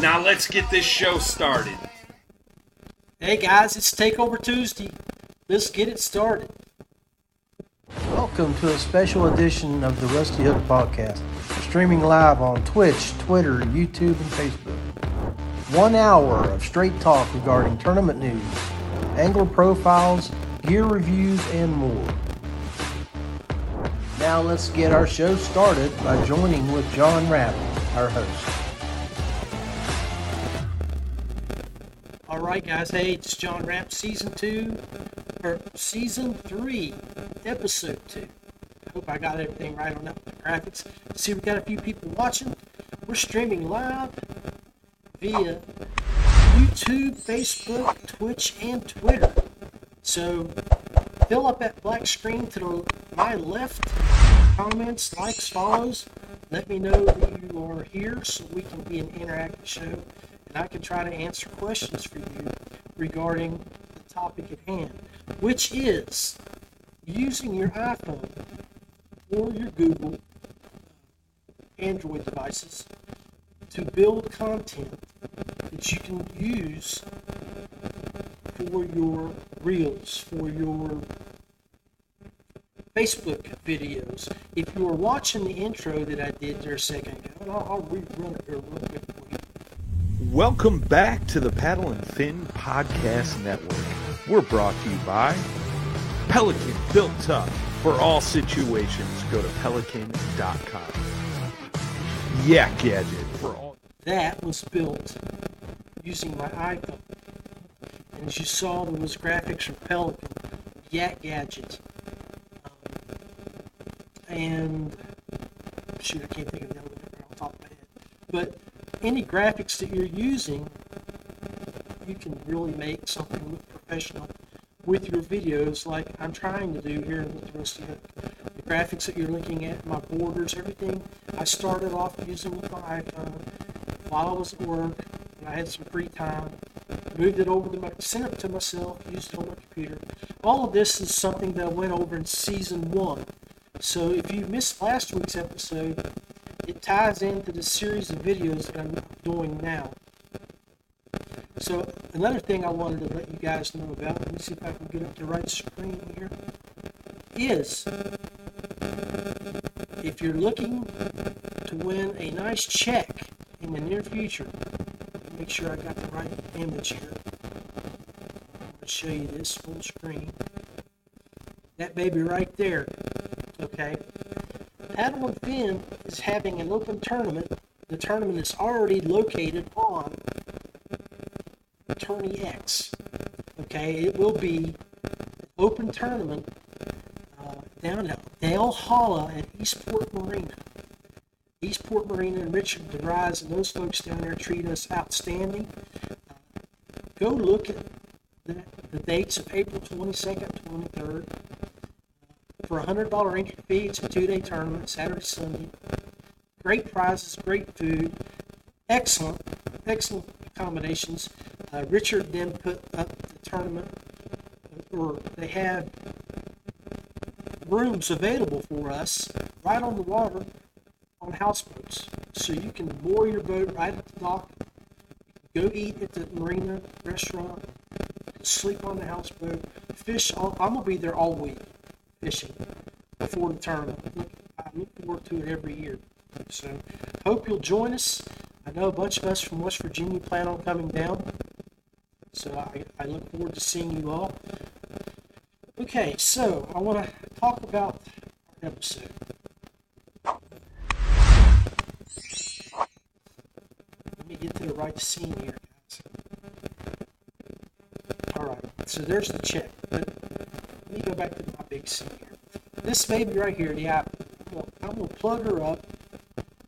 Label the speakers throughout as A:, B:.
A: Now let's get this show started.
B: Hey guys, it's Takeover Tuesday. Let's get it started.
C: Welcome to a special edition of the Rusty Hook Podcast, streaming live on Twitch, Twitter, YouTube, and Facebook. One hour of straight talk regarding tournament news, angler profiles, gear reviews, and more. Now let's get our show started by joining with John Rapp, our host.
B: All right, guys. Hey, it's John Rapp, season two, or season three, episode two. I hope I got everything right on that graphics. See, we got a few people watching. We're streaming live via YouTube, Facebook, Twitch, and Twitter. So fill up that black screen to the, my left. Comments, likes, follows. Let me know that you are here so we can be an interactive show I can try to answer questions for you regarding the topic at hand, which is using your iPhone or your Google uh, Android devices to build content that you can use for your reels, for your Facebook videos. If you were watching the intro that I did there a second ago, and I'll, I'll rerun it here real quick.
D: Welcome back to the Paddle and Fin Podcast Network. We're brought to you by Pelican Built Tough. For all situations, go to pelican.com. Yak Gadget. For all
B: that was built using my iPhone. And as you saw, there was graphics from Pelican, Yak Gadget, um, and shoot, I can't think of the other one off the top of my head. But any graphics that you're using, you can really make something look professional with your videos like I'm trying to do here with the Rusty Hook. The graphics that you're looking at, my borders, everything, I started off using with my iPhone while I was at work and I had some free time. Moved it over to my, sent it to myself, used it on my computer. All of this is something that I went over in season one. So if you missed last week's episode, it ties into the series of videos that I'm doing now. So another thing I wanted to let you guys know about, let me see if I can get up the right screen here, is if you're looking to win a nice check in the near future, make sure I got the right image here. To show you this full screen. That baby right there, okay? And Fin is having an open tournament. The tournament is already located on Tourney X. Okay, it will be open tournament uh, down at Dale Hollow at Eastport Marina. Eastport Marina and Richard DeVries and those folks down there treat us outstanding. Uh, go look at the, the dates of April 22nd, 23rd. For a hundred dollar entry fee, it's a two day tournament, Saturday, Sunday. Great prizes, great food, excellent, excellent accommodations. Uh, Richard then put up the tournament, or they have rooms available for us right on the water on houseboats. So you can moor your boat right at the dock, go eat at the marina restaurant, sleep on the houseboat, fish. I'm gonna be there all week fishing before the tournament. I look forward to it every year. So hope you'll join us. I know a bunch of us from West Virginia plan on coming down. So I, I look forward to seeing you all. Okay, so I want to talk about our episode. Let me get to the right scene here, guys. All right, so there's the check. Me go back to my big here. This baby right here, the app, I'm going to plug her up.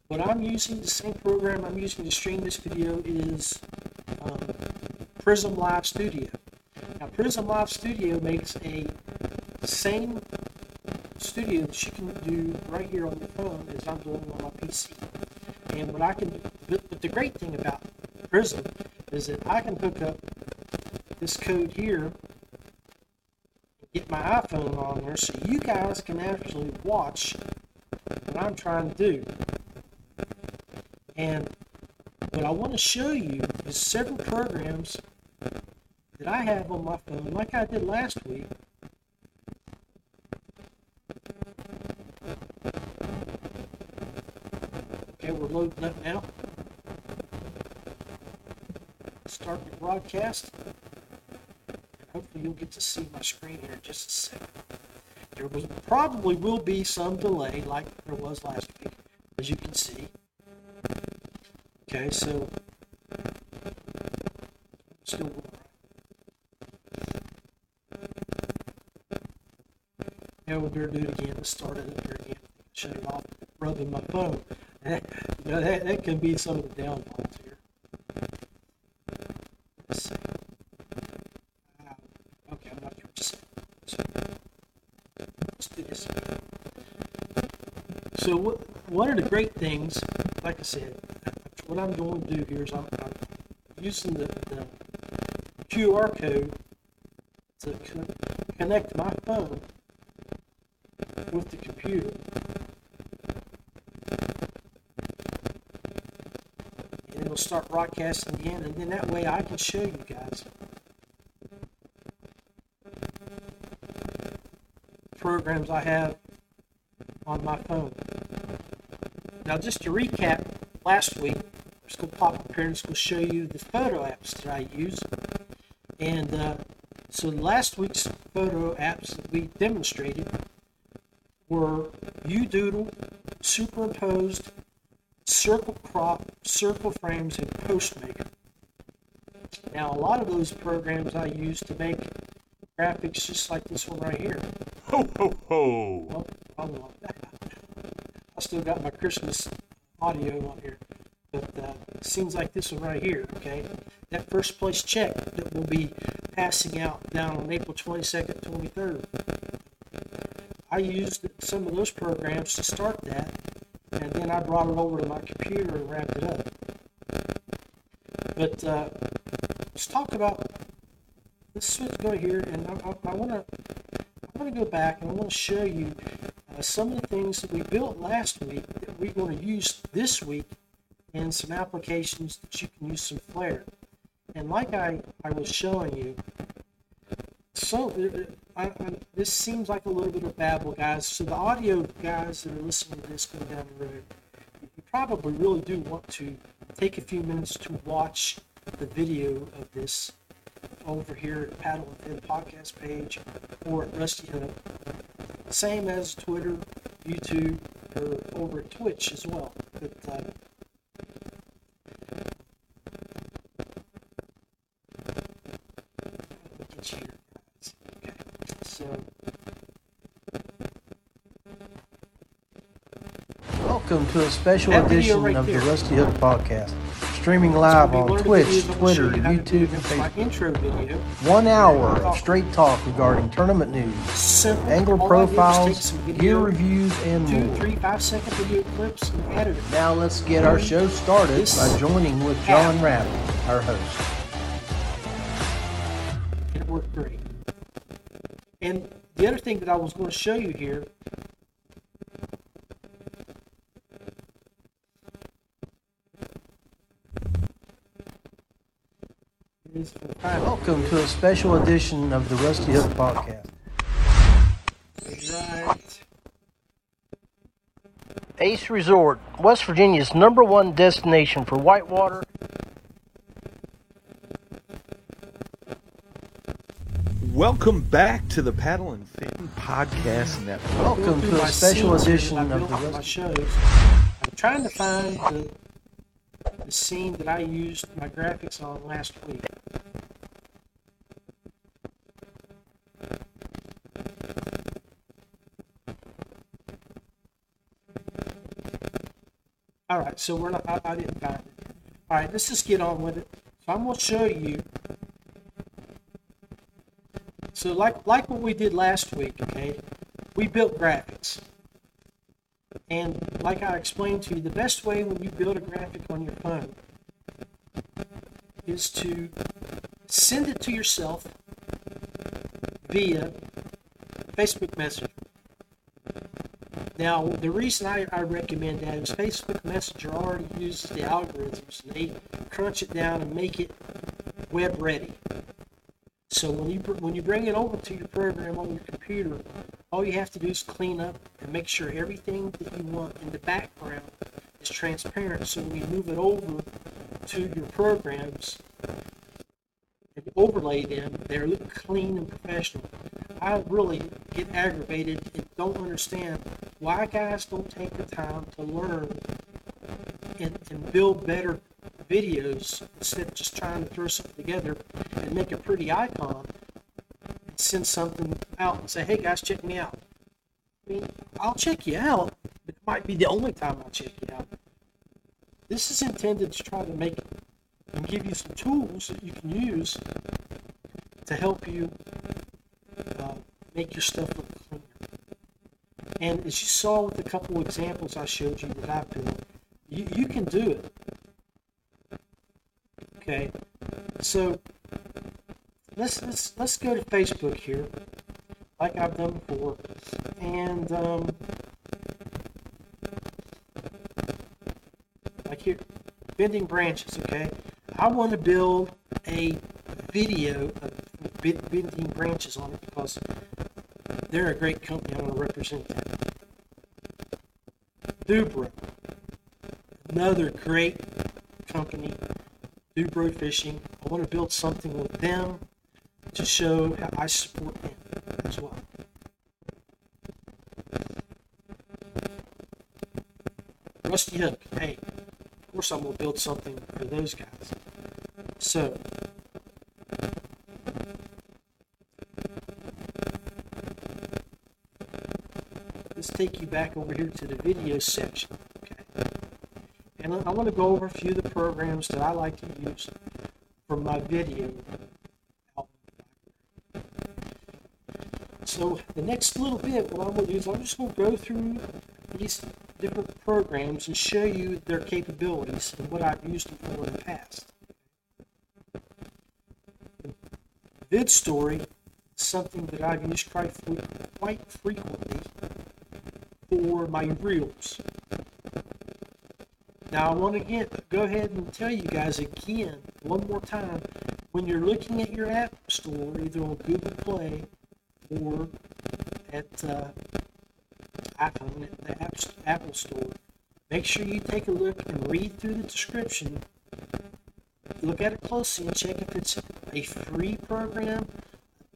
B: What I'm using, the same program I'm using to stream this video is um, Prism Live Studio. Now, Prism Live Studio makes a same studio that you can do right here on your phone as I'm doing on my PC. And what I can, but, but the great thing about Prism is that I can hook up this code here my iPhone on there so you guys can actually watch what I'm trying to do. And what I want to show you is several programs that I have on my phone, like I did last week. Okay, we're loading up now. Start the broadcast. Hopefully you'll get to see my screen here in just a second. There was, probably will be some delay like there was last week, as you can see. Okay, so still. Now going to do it again. Let's start it up here again. Shut it off, rubbing my phone. you know, that, that can be some of the downfalls here. Let's see. Uh, okay, I'm not sure what to say. So, let's do this. So wh- one of the great things, like I said, what I'm going to do here is I'm, I'm using the, the QR code to co- connect my phone with the computer. And it'll start broadcasting again, and then that way I can show you guys programs I have on my phone. Now, just to recap, last week, going to pop up here and just going to show you the photo apps that I use. And uh, so last week's photo apps that we demonstrated were UDoodle, superimposed, circle crop, circle frames, and postmaker. Now, a lot of those programs I use to make graphics just like this one right here.
D: Ho, ho, ho.
B: Well. I still got my Christmas audio on here, but uh, scenes like this one right here, okay? That first place check that we'll be passing out down on April 22nd, 23rd. I used some of those programs to start that, and then I brought it over to my computer and wrapped it up. But uh, let's talk about. Let's switch go here, and I, I, I want to. I want to go back and I want to show you uh, some of the things that we built last week that we're going to use this week in some applications that you can use some Flare. And like I, I was showing you, so uh, I, I, this seems like a little bit of babble, guys. So the audio guys that are listening to this going down the road, you probably really do want to take a few minutes to watch the video of this over here at Paddle and Fin podcast page or at Rusty Hook. Same as Twitter, YouTube, or over at Twitch as well. But uh, let me get you here, guys. Okay, so
C: Welcome to a special
B: That
C: edition
B: right
C: of
B: there.
C: the Rusty Hook Podcast. Streaming live on Twitch, Twitter, YouTube, and Facebook.
B: intro video.
C: One hour of straight talk regarding tournament news,
B: Simple.
C: angler profiles, gear reviews, and
B: two,
C: more.
B: video clips and edit it.
C: Now let's get our show started
B: This
C: by joining with John Rapp, our host.
B: it worked great. And the other thing that I was going to show you here is for the final.
C: Welcome to a special edition of the Rusty Hook Podcast.
B: Right.
C: Ace Resort, West Virginia's number one destination for whitewater.
D: Welcome back to the Paddle and Fin Podcast Network.
C: Welcome to a special edition of the
B: built
C: Rusty
B: shows. I'm trying to find the, the scene that I used my graphics on last week. All right, so we're not. I, I didn't find it. All right, let's just get on with it. So I'm going to show you. So like like what we did last week, okay? We built graphics. And like I explained to you, the best way when you build a graphic on your phone is to send it to yourself via Facebook Messenger. Now, the reason I, I recommend that is Facebook Messenger already uses the algorithms and they crunch it down and make it web ready. So when you when you bring it over to your program on your computer, all you have to do is clean up and make sure everything that you want in the background is transparent. So when you move it over to your programs and overlay them, they look clean and professional. I really get aggravated and don't understand why guys don't take the time to learn and, and build better videos instead of just trying to throw something together and make a pretty icon and send something out and say, hey guys, check me out. I mean, I'll check you out. But it might be the only time I'll check you out. This is intended to try to make and give you some tools that you can use to help you uh, make your stuff look. And as you saw with a couple examples I showed you that I built, you, you can do it. Okay, so let's let's let's go to Facebook here, like I've done before, and um, like here, bending branches. Okay, I want to build a video of bending branches on it because they're a great company. I want to represent them. Dubro, another great company. Dubro Fishing. I want to build something with them to show how I support them as well. Rusty Hook. Hey, of course I'm going to build something for those guys. So, let's take you back over here to the video section. Okay. And I want to go over a few of the programs that I like to use for my video. So the next little bit, what I'm going to do is I'm just going to go through these different programs and show you their capabilities and what I've used them for in the past. VidStory is something that I've used quite, quite frequently for my reels. Now I want to get, go ahead and tell you guys again, one more time, when you're looking at your app store, either on Google Play or at uh, iPhone, at the app, Apple Store, make sure you take a look and read through the description. Look at it closely and check if it's a free program,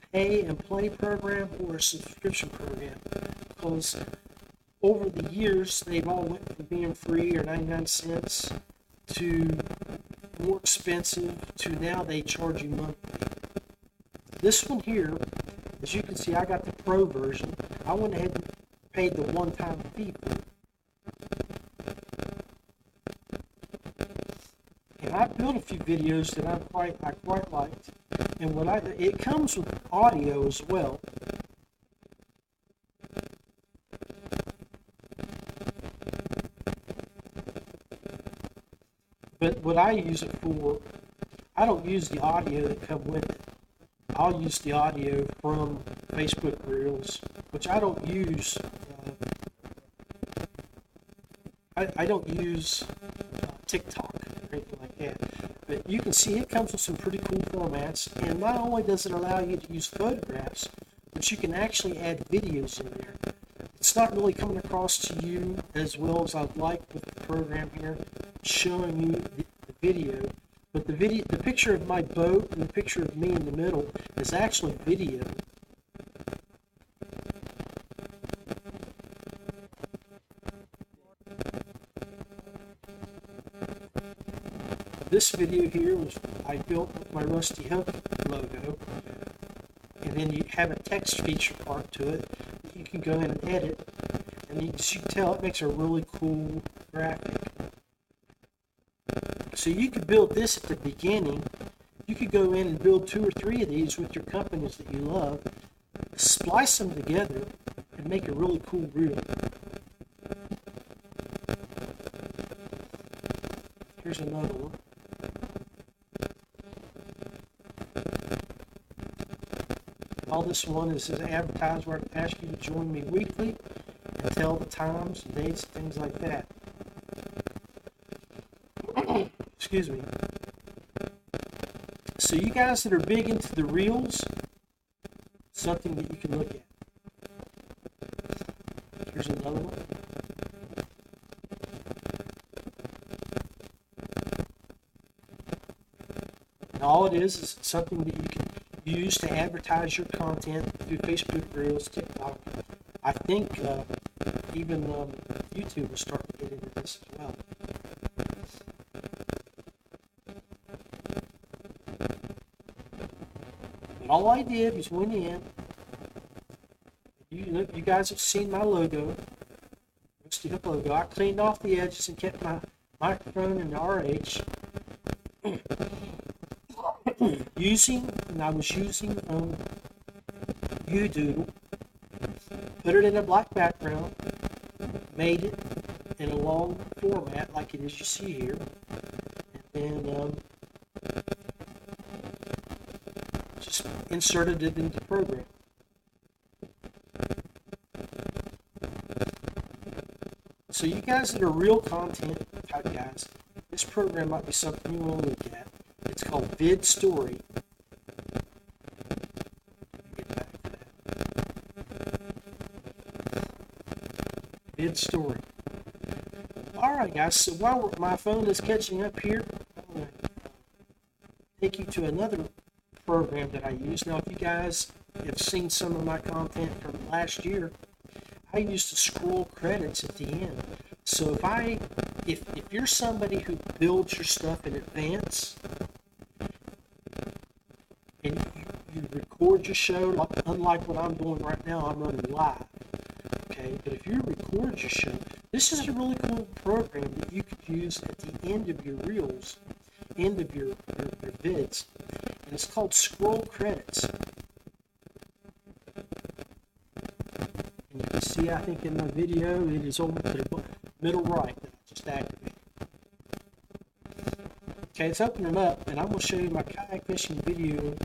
B: a pay and play program, or a subscription program. Because over the years, they've all went from being free or 99 cents to more expensive to now they charge you monthly. This one here, as you can see, I got the pro version. I went ahead and paid the one-time fee. And I built a few videos that I quite I quite liked. And what I it comes with audio as well. But what I use it for, I don't use the audio that come with it. I'll use the audio from Facebook Reels, which I don't use. Uh, I, I don't use uh, TikTok or anything like that. But you can see it comes with some pretty cool formats, and not only does it allow you to use photographs, but you can actually add videos in there. It's not really coming across to you as well as I'd like with the program here, showing you the, video. But the video, the picture of my boat and the picture of me in the middle is actually video. This video here was I built with my Rusty Hook logo, and then you have a text feature part to it that you can go in and edit, and you, as you can tell, it makes a really cool graphic. So you could build this at the beginning you could go in and build two or three of these with your companies that you love, splice them together, and make a really cool reel. Here's another one. All this one is an advertise where I ask you to join me weekly and tell the times, dates, things like that. Excuse me. So you guys that are big into the reels, something that you can look at. Here's another one. And all it is is something that you can use to advertise your content through Facebook Reels, TikTok. I think uh, even um, YouTube will start to get into this as well. But all I did was went in. You you guys have seen my logo, Rusty Hook logo. I cleaned off the edges and kept my microphone the RH. using, and I was using um, UDoodle. Put it in a black background. Made it in a long format like it is you see here. And um, just inserted it into the program. So you guys that are real content type guys, this program might be something you want to look at. It's called Vid Story. Vid Story. All right, guys. So while my phone is catching up here, I'm going to take you to another program that I use. Now, if you guys have seen some of my content from last year, I used to scroll credits at the end. So if I, if if you're somebody who builds your stuff in advance, and you, you record your show, like, unlike what I'm doing right now, I'm running live. Okay, but if you record your show, this is a really cool program that you could use at the end of your reels, end of your, your, your vids, it's called Scroll Credits. And you can see, I think in the video, it is to the middle right that I just activated. Okay, let's open them up, and I'm going to show you my kayak fishing video.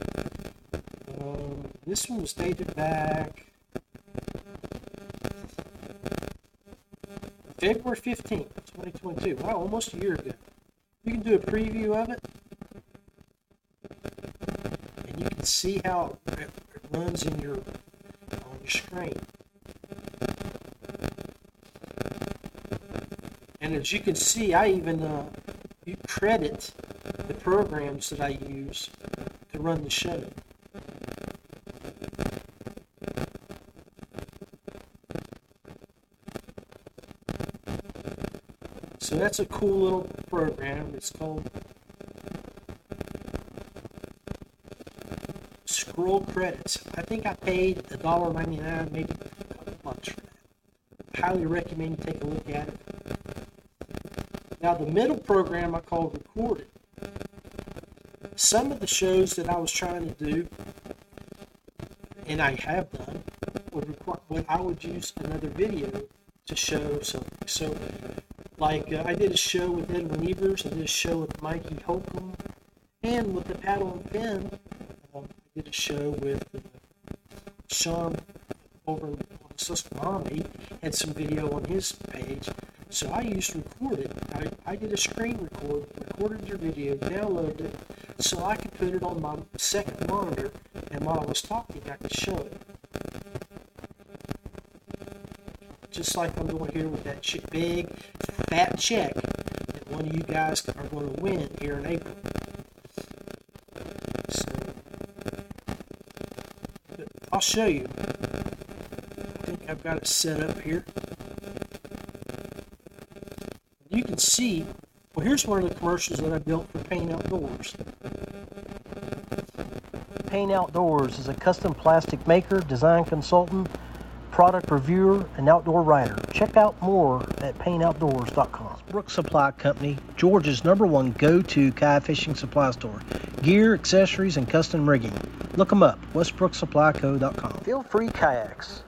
B: Um, this one was dated back February 15th, 2022. Wow, almost a year ago. You can do a preview of it, and you can see how it, runs in your on your screen. And as you can see, I even uh, you credit the programs that I use to run the show. So that's a cool little program. It's called Scroll Credits. I think I paid $1.99, maybe a couple bucks for that. Highly recommend you take a look at it. Now the middle program I call Recorded. Some of the shows that I was trying to do, and I have done, would require, would I would use another video to show something. So like uh, I did a show with Edwin Evers, I did a show with Mikey Holcomb, and with the paddle and I did a show with uh, Sean over on Susquehanna. Had some video on his page, so I used to recorded. I, I did a screen record, recorded your video, downloaded it, so I could put it on my second monitor, and while I was talking, I could show it. Just like I'm doing here with that big fat check that one of you guys are going to win here in April. So, but I'll show you. I think I've got it set up here. You can see, well, here's one of the commercials that I built for Payne Outdoors.
C: Payne Outdoors is a custom plastic maker, design consultant, product reviewer, and outdoor writer. Check out more at payneoutdoors.com. Brooks Supply Company, Georgia's number one go-to kayak fishing supply store. Gear, accessories, and custom rigging. Look them up, westbrooksupplyco.com. Feel free kayaks.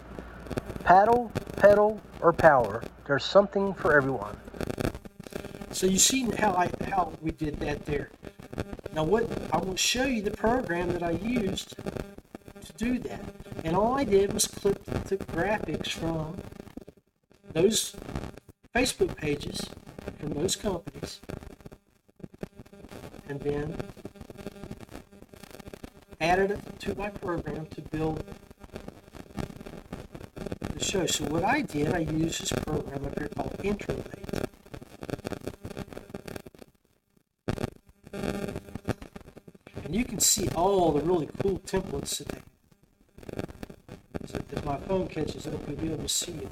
C: Paddle, pedal, or power, there's something for everyone.
B: So you see how I how we did that there. Now what I will show you the program that I used to do that. And all I did was clip the graphics from those Facebook pages from those companies and then added it to my program to build the show. So what I did, I used this program up here called Introvate. And you can see all the really cool templates that, they, If my phone catches up, you'll be able to see it.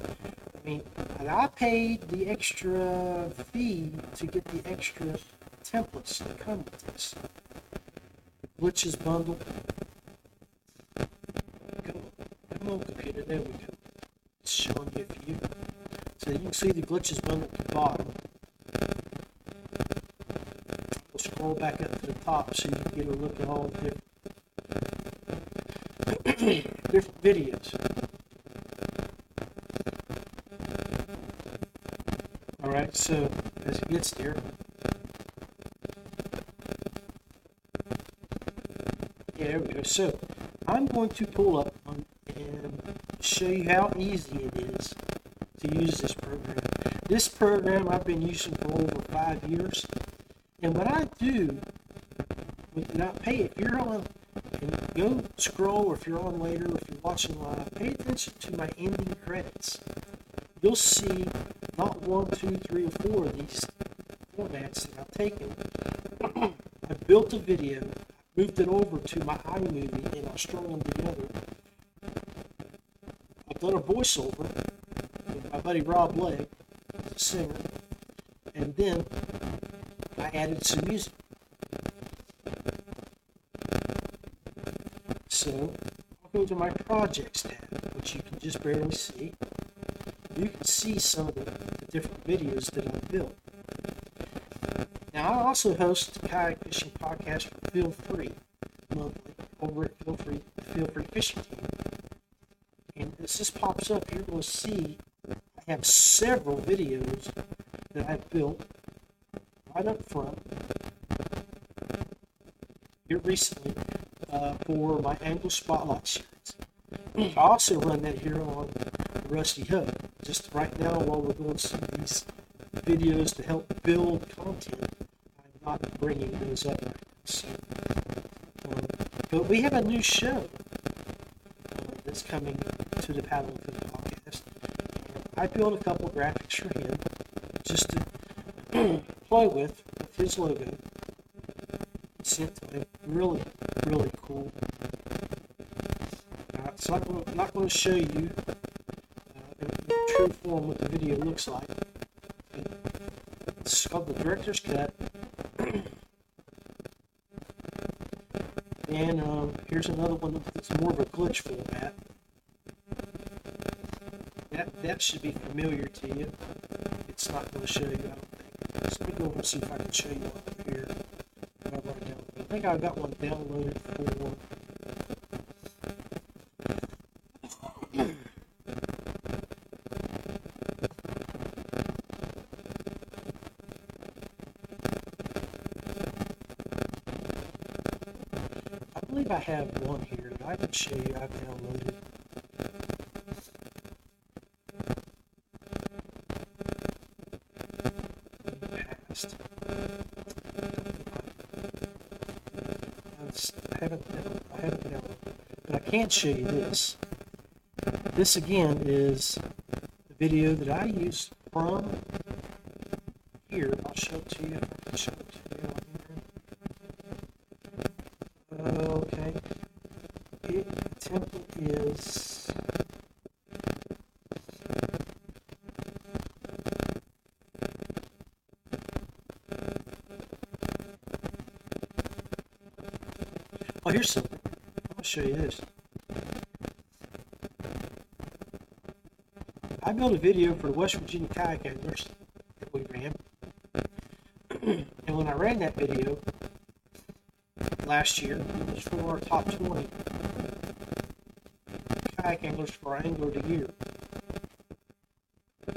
B: I mean, I paid the extra fee to get the extra templates that come with this. Glitches bundle. Come on, come on computer, there we go. It's showing you a few. So you can see the glitches bundle at the bottom. We'll scroll back up to the top so you can get a look at all the different, videos. All right, so as it gets there, yeah, there we go. So I'm going to pull up and show you how easy it is to use this program. This program I've been using for over five years, and what I do, when I pay, if you're on, go scroll, or if you're on later, if you're watching live, pay attention to my ending credits. You'll see not one, two, three, or four of these formats that I've taken. I built a video, moved it over to my iMovie, and I strung them together. I've done a voiceover with my buddy Rob Legg, a singer, and then I added some music. So I'll go to my projects tab, which you can just barely see you can see some of the, the different videos that I've built. Now, I also host the kayak fishing podcast for Feel Free over at Feel Free, Feel Free Fishing Team. And as this pops up, you're going to see I have several videos that I've built right up front here recently uh, for my Angle Spotlight series. I also run that here on Rusty Hook just right now while we're going through these videos to help build content, I'm not bringing those up right. Um, but we have a new show uh, that's coming to the Paddle the podcast. I built a couple graphics for him just to play with, with his logo. Sent to him. Really, really cool. Uh, so I'm not going to show you in true form what the video looks like. It's called the director's cut. And um, here's another one that's more of a glitch format. That, that should be familiar to you. It's not going to show you, I don't think. let me go over and see if I can show you over here. I think I got one downloaded for I have one here that I can show you I've downloaded. Past. I haven't, I haven't downloaded, but I can show you this. This again is the video that I used from here. I'll show it to you. I'll show it to you. Oh, here's something. I'll show you this. I built a video for the West Virginia Kayak Anglers that we ran. and when I ran that video, last year. It was for our top 20 kayak anglers for our angler of the year. I'm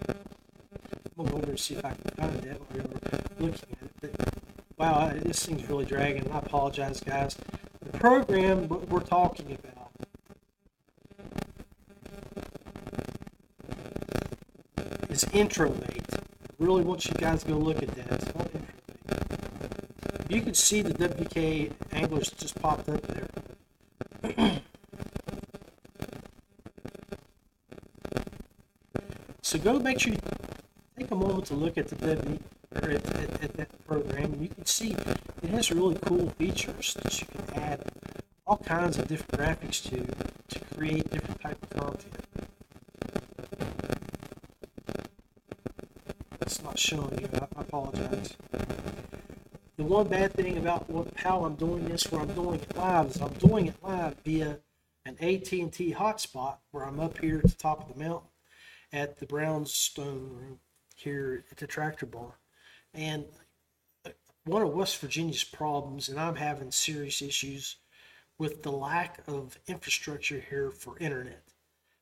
B: gonna go over and see if I can find that while you're looking at it. But, wow, this thing's really dragging. I apologize, guys. The program we're talking about is Introvate. I really want you guys to go look at that. It's called Introvate. You can see the WK anglers just popped up there. So go make sure you take a moment to look at the W or at, at, at that program. and You can see it has really cool features that you can add all kinds of different graphics to to create different type of content. It's not showing you. I, I apologize. The one bad thing about what how I'm doing this, where I'm doing it live, is I'm doing it live via an AT&T hotspot, where I'm up here at the top of the mountain at the Brownstone room here at the tractor bar, and one of West Virginia's problems, and I'm having serious issues with the lack of infrastructure here for internet.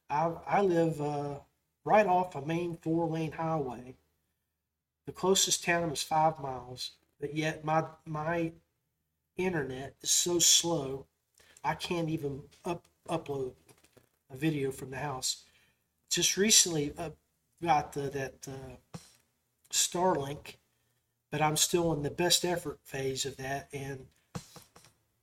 B: I, I live uh, right off a main four lane highway. The closest town is five miles, but yet my my internet is so slow, I can't even up, upload a video from the house. Just recently, uh, got the, that uh, Starlink, but I'm still in the best effort phase of that. And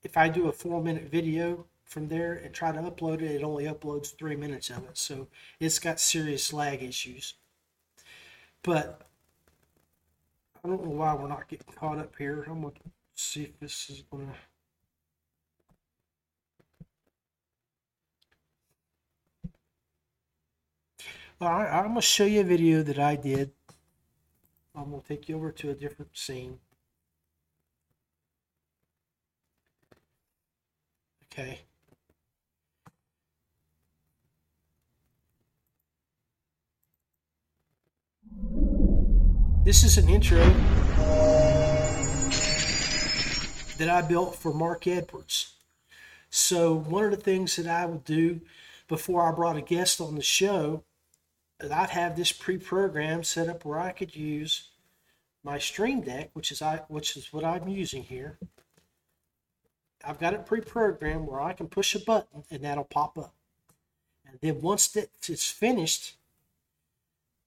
B: if I do a four minute video from there and try to upload it, it only uploads three minutes of it. So it's got serious lag issues. But I don't know why we're not getting caught up here. I'm going to see if this is going to. All right, I'm going to show you a video that I did. I'm going to take you over to a different scene. Okay. This is an intro that I built for Mark Edwards. So, one of the things that I would do before I brought a guest on the show, that I'd have this pre-programmed set up where I could use my Stream Deck, which is I which is what I'm using here. I've got it pre-programmed where I can push a button and that'll pop up. And then once it's finished,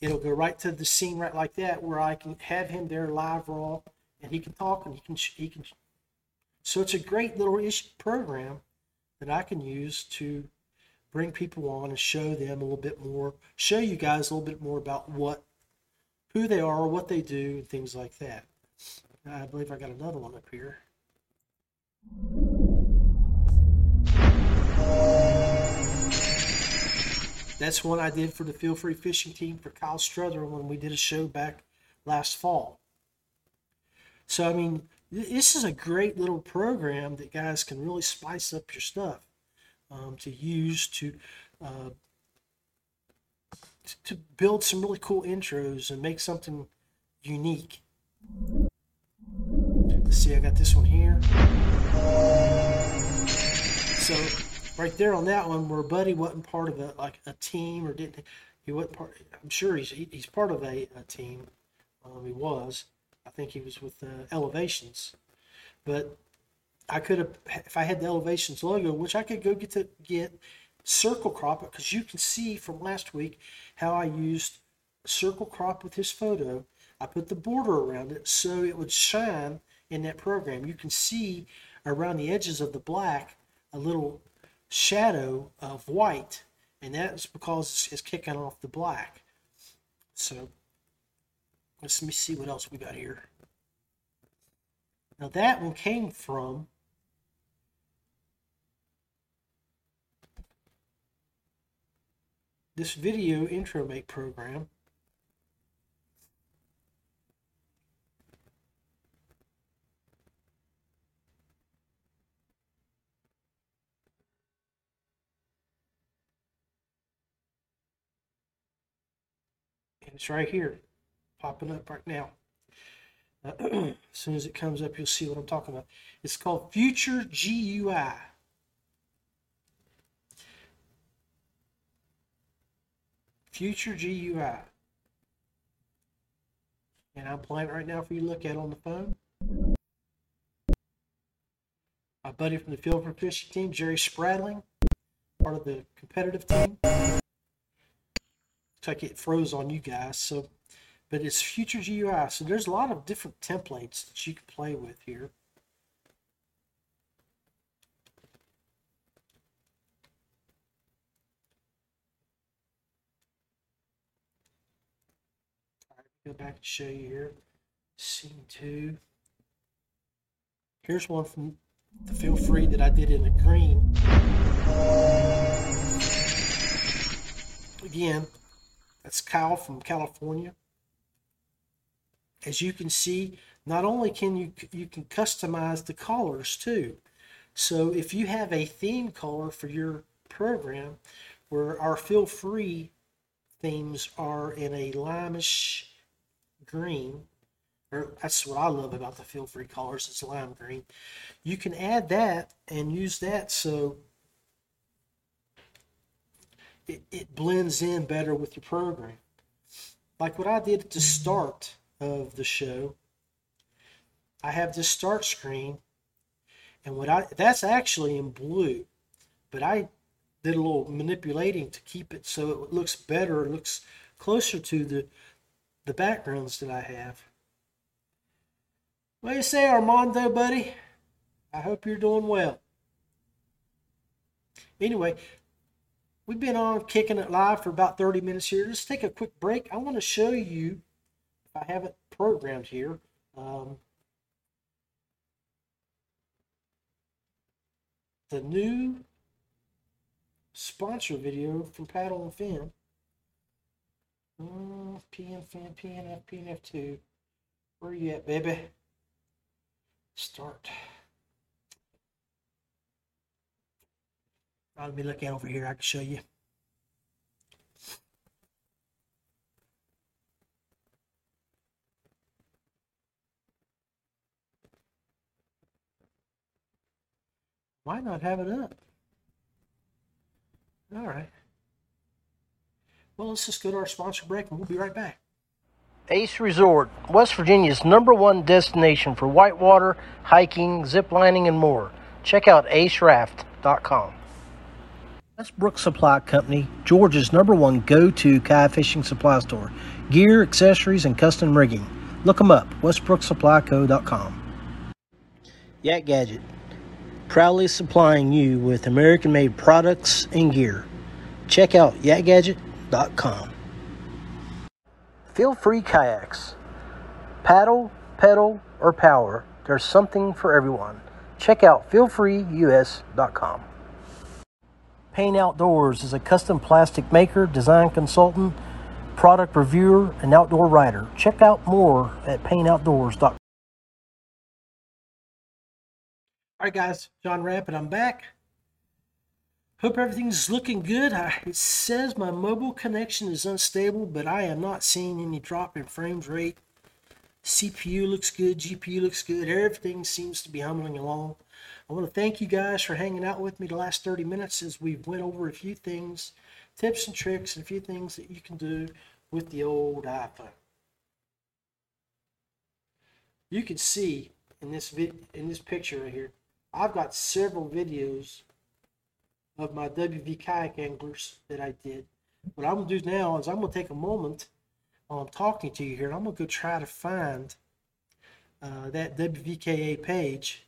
B: it'll go right to the scene right like that where I can have him there live raw and he can talk and he can he can so it's a great little program that I can use to bring people on and show them a little bit more show you guys a little bit more about what who they are what they do and things like that. I believe I got another one up here. That's one I did for the Feel Free Fishing team for Kyle Struther when we did a show back last fall. So, I mean, this is a great little program that guys can really spice up your stuff um, to use to uh, to build some really cool intros and make something unique. Let's see, I got this one here. So right there on that one where Buddy wasn't part of a like a team or didn't he wasn't part I'm sure he's he, he's part of a, a team um, he was I think he was with uh, Elevations but I could have if I had the Elevations logo which I could go get to get circle crop it because you can see from last week how I used circle crop with his photo I put the border around it so it would shine in that program you can see around the edges of the black a little shadow of white, and that's because it's kicking off the black. So let's let me see what else we got here. Now that one came from this video intro make program. And it's right here, popping up right now. as soon as it comes up, you'll see what I'm talking about. It's called Future GUI. Future GUI. And I'm playing it right now for you to look at on the phone. My buddy from the Feel Free Fishing team, Jerry Spradling, part of the competitive team. Looks like it froze on you guys, so but it's Future GUI. So there's a lot of different templates that you can play with here. Go back and show you here. Scene two. Here's one from the Feel Free that I did in the green. Again, that's Kyle from California. As you can see, not only can you you can customize the colors too. So if you have a theme color for your program, where our Feel Free themes are in a limeish green, or that's what I love about the feel free colors, it's lime green. You can add that and use that so it, it blends in better with your program. Like what I did at the mm-hmm. start of the show, I have this start screen, and what I that's actually in blue, but I did a little manipulating to keep it so it looks better, it looks closer to the the backgrounds that I have. Do you say, Armando, buddy? I hope you're doing well. Anyway, we've been on kicking it live for about 30 minutes here. Let's take a quick break. I want to show you, if I have it programmed here, um, the new sponsor video from Paddle and Fin. Mm, PNF, PNF, PNF2. Where you at, baby? Start. I'll be looking over here. I can show you. Why not have it up? All right. Well, let's just go to our sponsor break and we'll be right back.
C: Ace Resort, West Virginia's number one destination for whitewater, hiking, ziplining, and more. Check out aceraft.com. Westbrook Supply Company, Georgia's number one go to kayak fishing supply store. Gear, accessories, and custom rigging. Look them up, westbrooksupplyco.com. Yak Gadget, proudly supplying you with American made products and gear. Check out Feel free kayaks. Paddle, pedal, or power, there's something for everyone. Check out feelfreeus.com. Payne Outdoors is a custom plastic maker, design consultant, product reviewer, and outdoor writer. Check out more at payneoutdoors.com.
B: All right, guys, John Rampant, I'm back. Hope everything's looking good. I, it says my mobile connection is unstable, but I am not seeing any drop in frames rate. CPU looks good, GPU looks good, everything seems to be humming along. I want to thank you guys for hanging out with me the last 30 minutes as we went over a few things, tips and tricks, and a few things that you can do with the old iPhone. You can see in this vid- in this picture right here, I've got several videos of my WV kayak anglers that I did. What I'm gonna do now is I'm gonna take a moment while I'm talking to you here, and I'm gonna go try to find uh, that WVKA page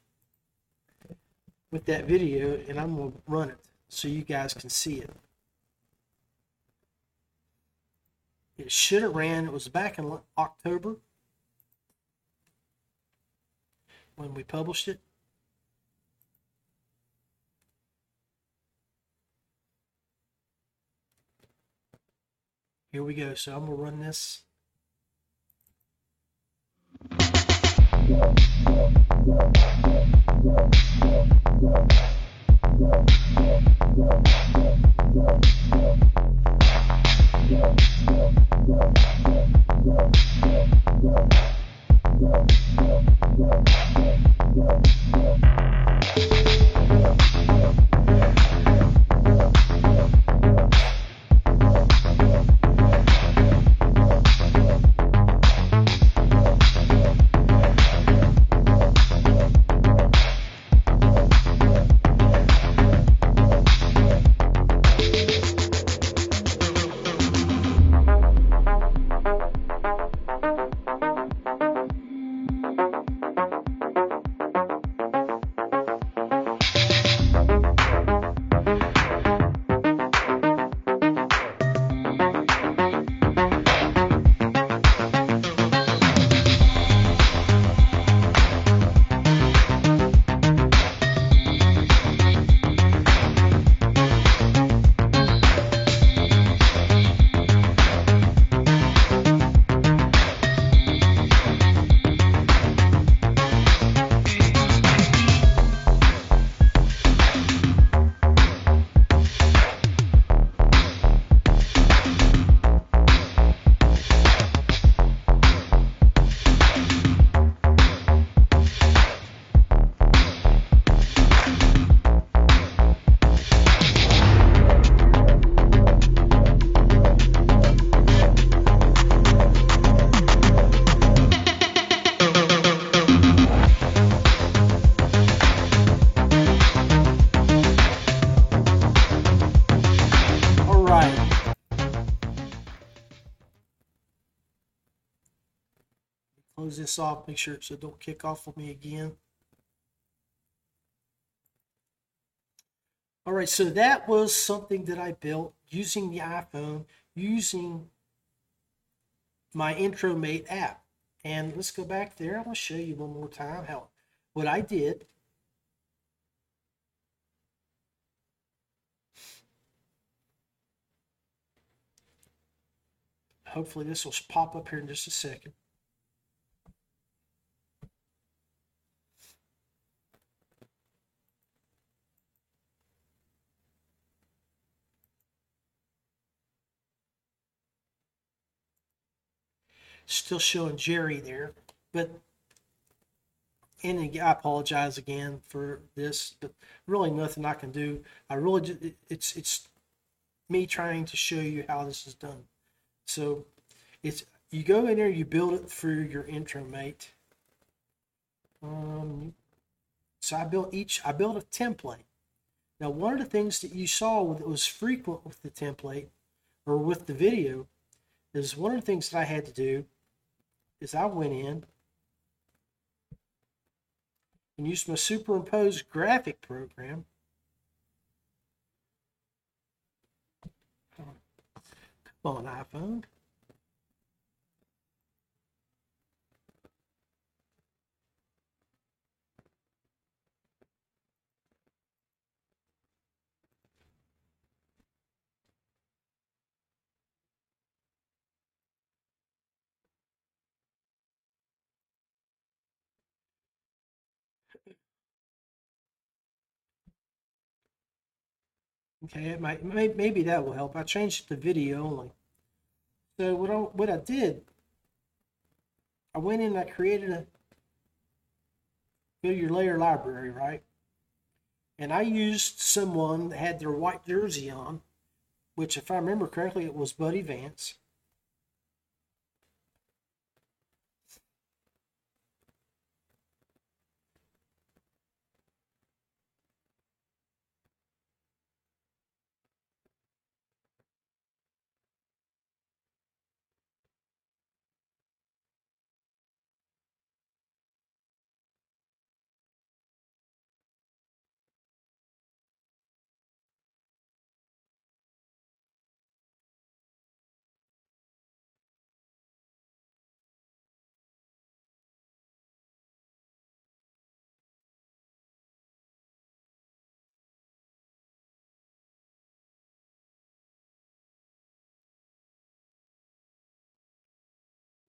B: with that video, and I'm gonna run it so you guys can see it. It should have ran. It was back in October when we published it. Here we go. So I'm gonna run this. Close this off, make sure so don't kick off on me again. All right, so that was something that I built using the iPhone, using my IntroMate app. And let's go back there. I'm going to show you one more time how what I did. Hopefully this will pop up here in just a second. Still showing Jerry there, but and I apologize again for this, but really nothing I can do. I really it's it's me trying to show you how this is done. So it's you go in there, you build it through your intro mate. Um, so I built each. I built a template. Now, one of the things that you saw that was frequent with the template or with the video is one of the things that I had to do is I went in and used my superimposed graphic program. Come on, iPhone. Okay, it might maybe that will help. I changed the video only. So what I what I did, I went in I created a go your layer library, right? And I used someone that had their white jersey on, which if I remember correctly, it was Buddy Vance.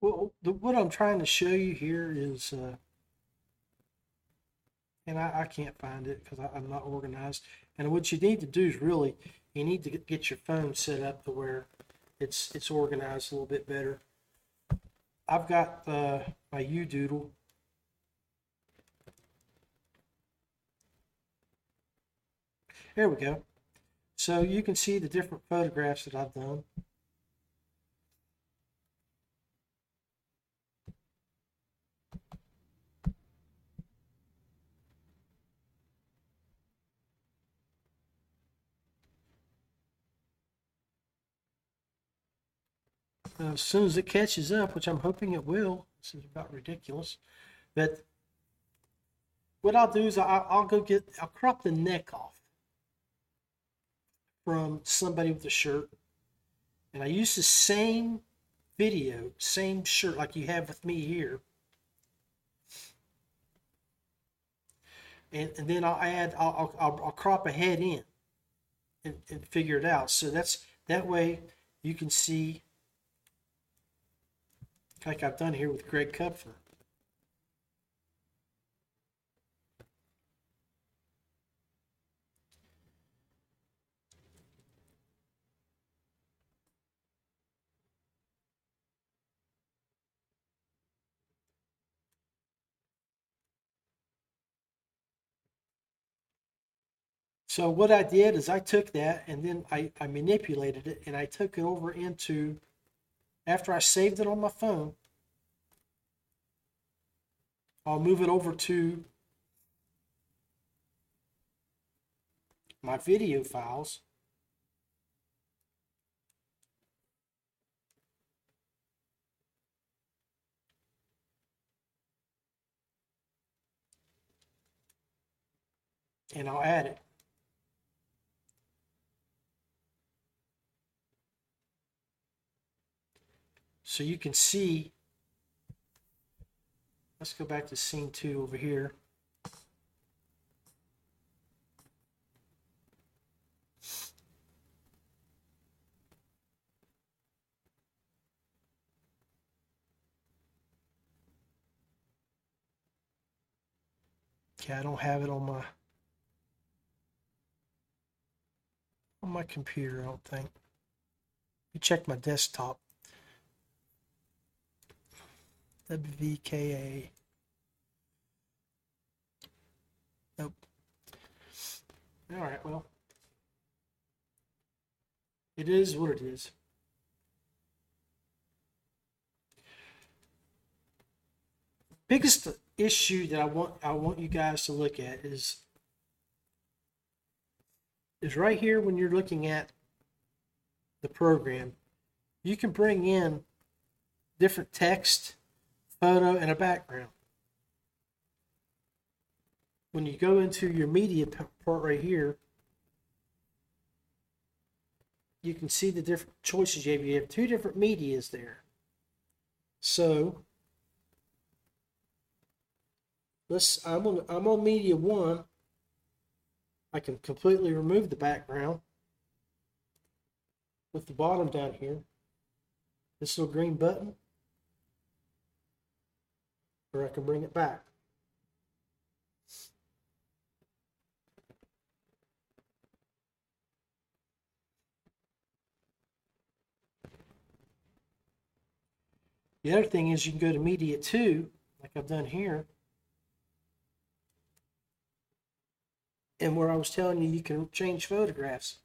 B: Well, what I'm trying to show you here is, uh, and I, I can't find it because I'm not organized. And what you need to do is really, you need to get, your phone set up to where it's it's organized a little bit better. I've got uh, my UDoodle. There we go. So you can see the different photographs that I've done. Uh, as soon as it catches up, which I'm hoping it will. This is about ridiculous, but what I'll do is I'll, I'll go get I'll crop the neck off from somebody with a shirt, and I use the same video, same shirt like you have with me here. And, and then I'll add, I'll, I'll, I'll crop a head in and, and figure it out. So that's, that way you can see like I've done here with Greg Kupfer. So what I did is I took that and then I, I manipulated it and I took it over into after I saved it on my phone, I'll move it over to my video files. And I'll add it. So you can see, let's go back to scene two over here. Okay, I don't have it on my on my computer, I don't think. You check my desktop. WVKA. Nope. All right, well. It is what it is. Biggest issue that I want I want you guys to look at is is right here when you're looking at the program, you can bring in different text, photo, and a background. When you go into your media part right here, you can see the different choices you have. You have two different medias there. So let's I'm on I'm on media one. I can completely remove the background with the bottom down here. This little green button. Or I can bring it back. The other thing is you can go to media two, like I've done here. And where I was telling you, you can change photographs.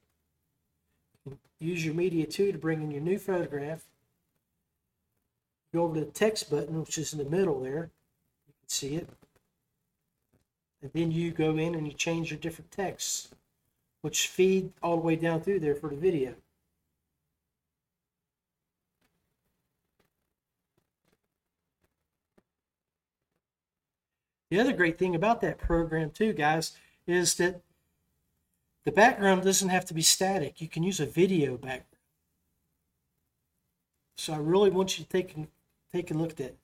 B: Use your media two to bring in your new photograph. Go over to the text button, which is in the middle there. See it. And then you go in and you change your different texts, which feed all the way down through there for the video. The other great thing about that program, too, guys, is that the background doesn't have to be static. You can use a video background. So I really want you to take take a look at that.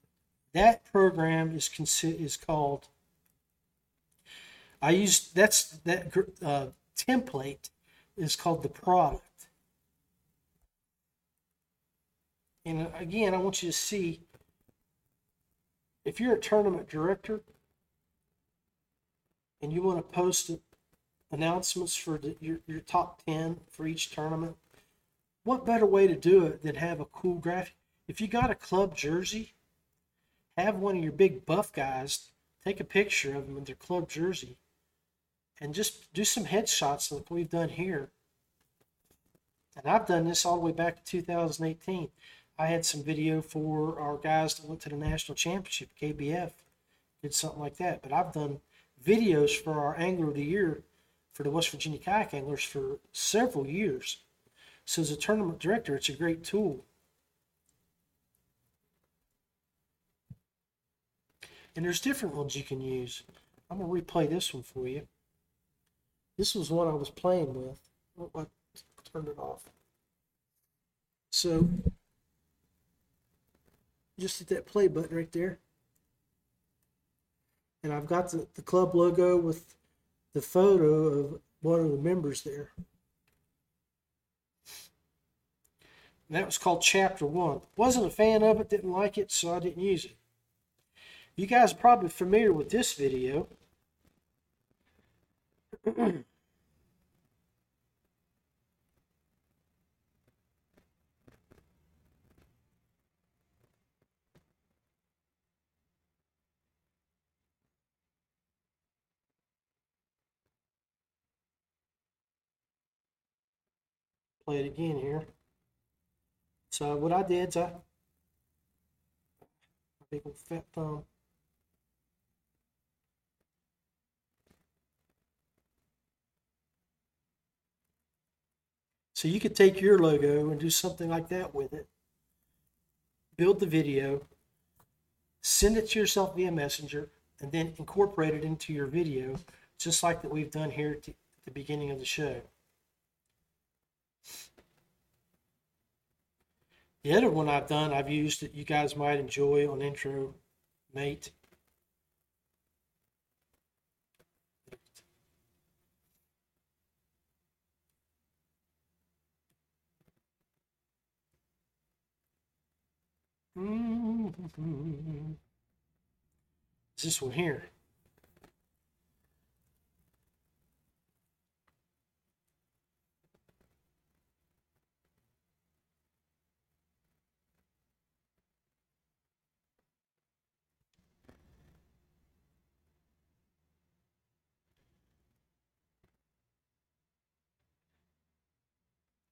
B: That program is consi- is called. I use that's that uh, template is called the product. And again, I want you to see if you're a tournament director and you want to post announcements for the, your, your top 10 for each tournament, what better way to do it than have a cool graphic? If you got a club jersey, have one of your big buff guys take a picture of them in their club jersey and just do some headshots like we've done here. And I've done this all the way back to 2018. I had some video for our guys that went to the national championship, KBF, did something like that. But I've done videos for our Angler of the Year for the West Virginia kayak anglers for several years. So as a tournament director, it's a great tool. And there's different ones you can use. I'm gonna replay this one for you. This was one I was playing with. Oh, I turned it off. So just hit that play button right there and I've got the, the club logo with the photo of one of the members there. And that was called Chapter One. Wasn't a fan of it, didn't like it, so I didn't use it. You guys are probably familiar with this video. play it again here. So what I did is I, big old fat thumb. So you could take your logo and do something like that with it. Build the video, send it to yourself via Messenger, and then incorporate it into your video just like that we've done here at the, beginning of the show. The other one I've done, I've used that you guys might enjoy on Intro Mate. It's this one here.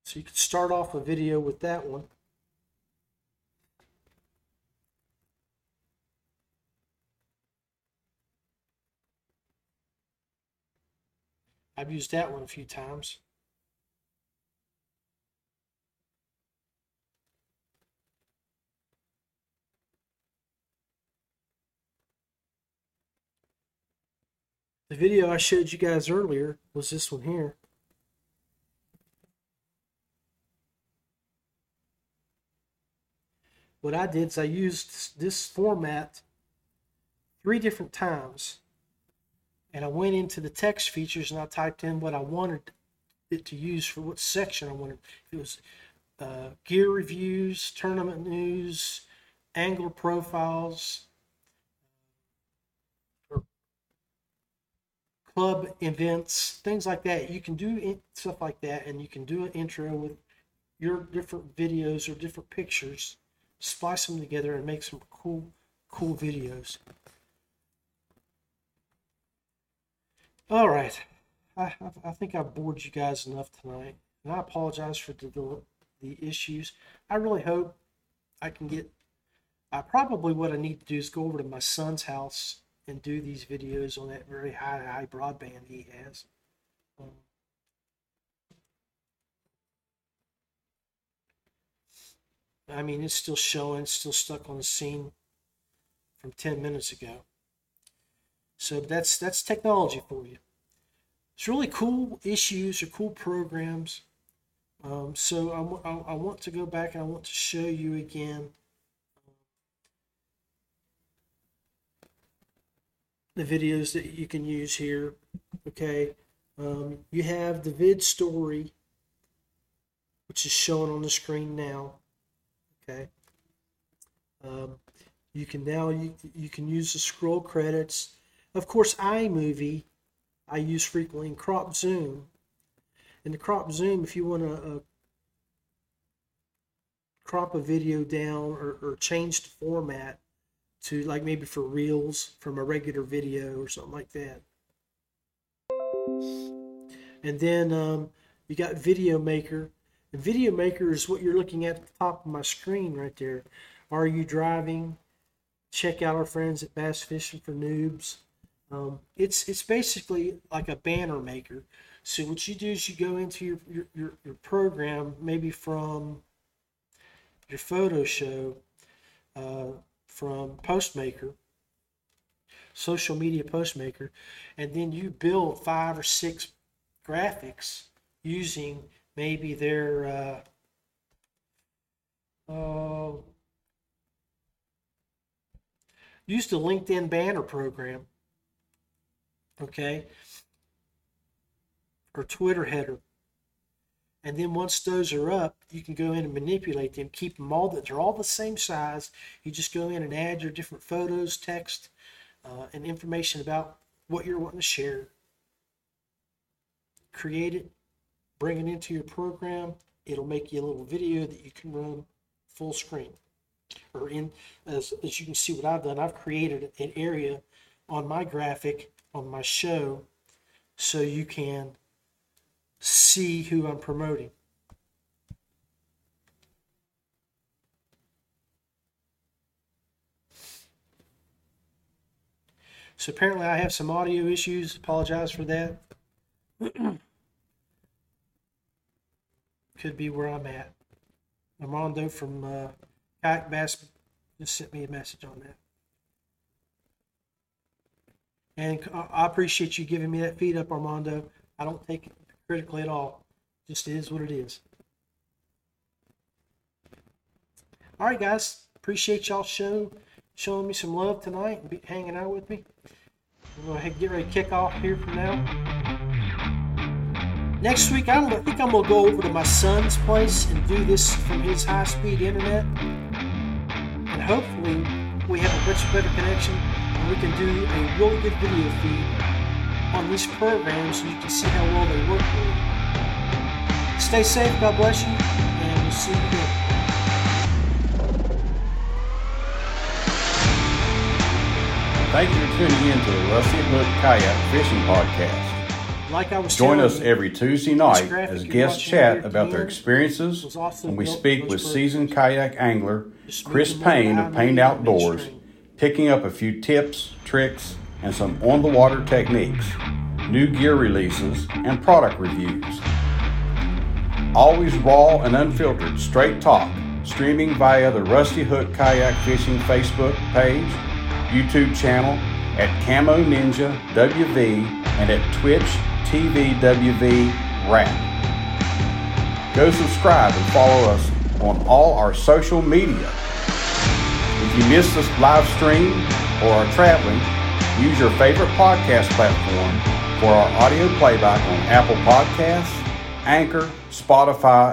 B: So you could start off a video with that one. I've used that one a few times. The video I showed you guys earlier was this one here. What I did is I used this format three different times and I went into the text features and I typed in what I wanted it to use for what section I wanted. It was uh, gear reviews, tournament news, angler profiles, club events, things like that. You can do stuff like that, and you can do an intro with your different videos or different pictures, splice them together, and make some cool, cool videos. All right. I, I, I think I've bored you guys enough tonight, and I apologize for the the, the issues. I really hope I can get. I probably what I need to do is go over to my son's house and do these videos on that very high high broadband he has. I mean, it's still showing, still stuck on the scene from ten minutes ago. So that's that's technology for you. It's really cool issues or cool programs. Um, so I, I, I want to go back and I want to show you again the videos that you can use here. Okay, um, you have the vid story, which is showing on the screen now. Okay. Um, you can now you, you can use the scroll credits. Of course, iMovie I use frequently in crop zoom. In the crop zoom, if you want to uh, crop a video down or, or change the format to like maybe for reels from a regular video or something like that. And then um, you got Video Maker. And Video Maker is what you're looking at at the top of my screen right there. Are you driving? Check out our friends at Bass Fishing for Noobs. Um, it's it's basically like a banner maker. So what you do is you go into your your, your, your program, maybe from your photo show, uh, from Postmaker, social media Postmaker, and then you build five or six graphics using maybe their uh, uh, use the LinkedIn banner program okay, or Twitter header. And then once those are up, you can go in and manipulate them, keep them all that they're all the same size. You just go in and add your different photos, text, uh, and information about what you're wanting to share. Create it, bring it into your program. It'll make you a little video that you can run full screen. Or in as, as you can see what I've done, I've created an area on my graphic on my show so you can see who I'm promoting. So apparently I have some audio issues. Apologize for that. Could be where I'm at. Armando from uh, Kayak Bass just sent me a message on that. And I appreciate you giving me that feed up, Armando. I don't take it critically at all. Just is what it is. All right, guys. Appreciate y'all show, showing me some love tonight and be, hanging out with me. We're to get ready to kick off here from now. Next week, I'm, I think I'm going to go over to my son's place and do this from his high speed internet. And hopefully, we have a much better connection and we can do a really good video feed on these programs so you can see how well they work for you. Stay safe, God bless you, and we'll see you again.
E: Thank you for tuning in to the Rusty Hook Kayak Fishing Podcast.
B: Like I was
E: Join us
B: you,
E: every Tuesday night as guests chat about their experiences and we speak with seasoned kayak angler Chris Payne of Payne Outdoors. Picking up a few tips, tricks, and some on the water techniques, new gear releases, and product reviews. Always raw and unfiltered, straight talk, streaming via the Rusty Hook Kayak Fishing Facebook page, YouTube channel, at Camo Ninja WV, and at Twitch TV WV Rapp. Go subscribe and follow us on all our social media. If you missed this live stream or are traveling, use your favorite podcast platform for our audio playback on Apple Podcasts, Anchor, Spotify,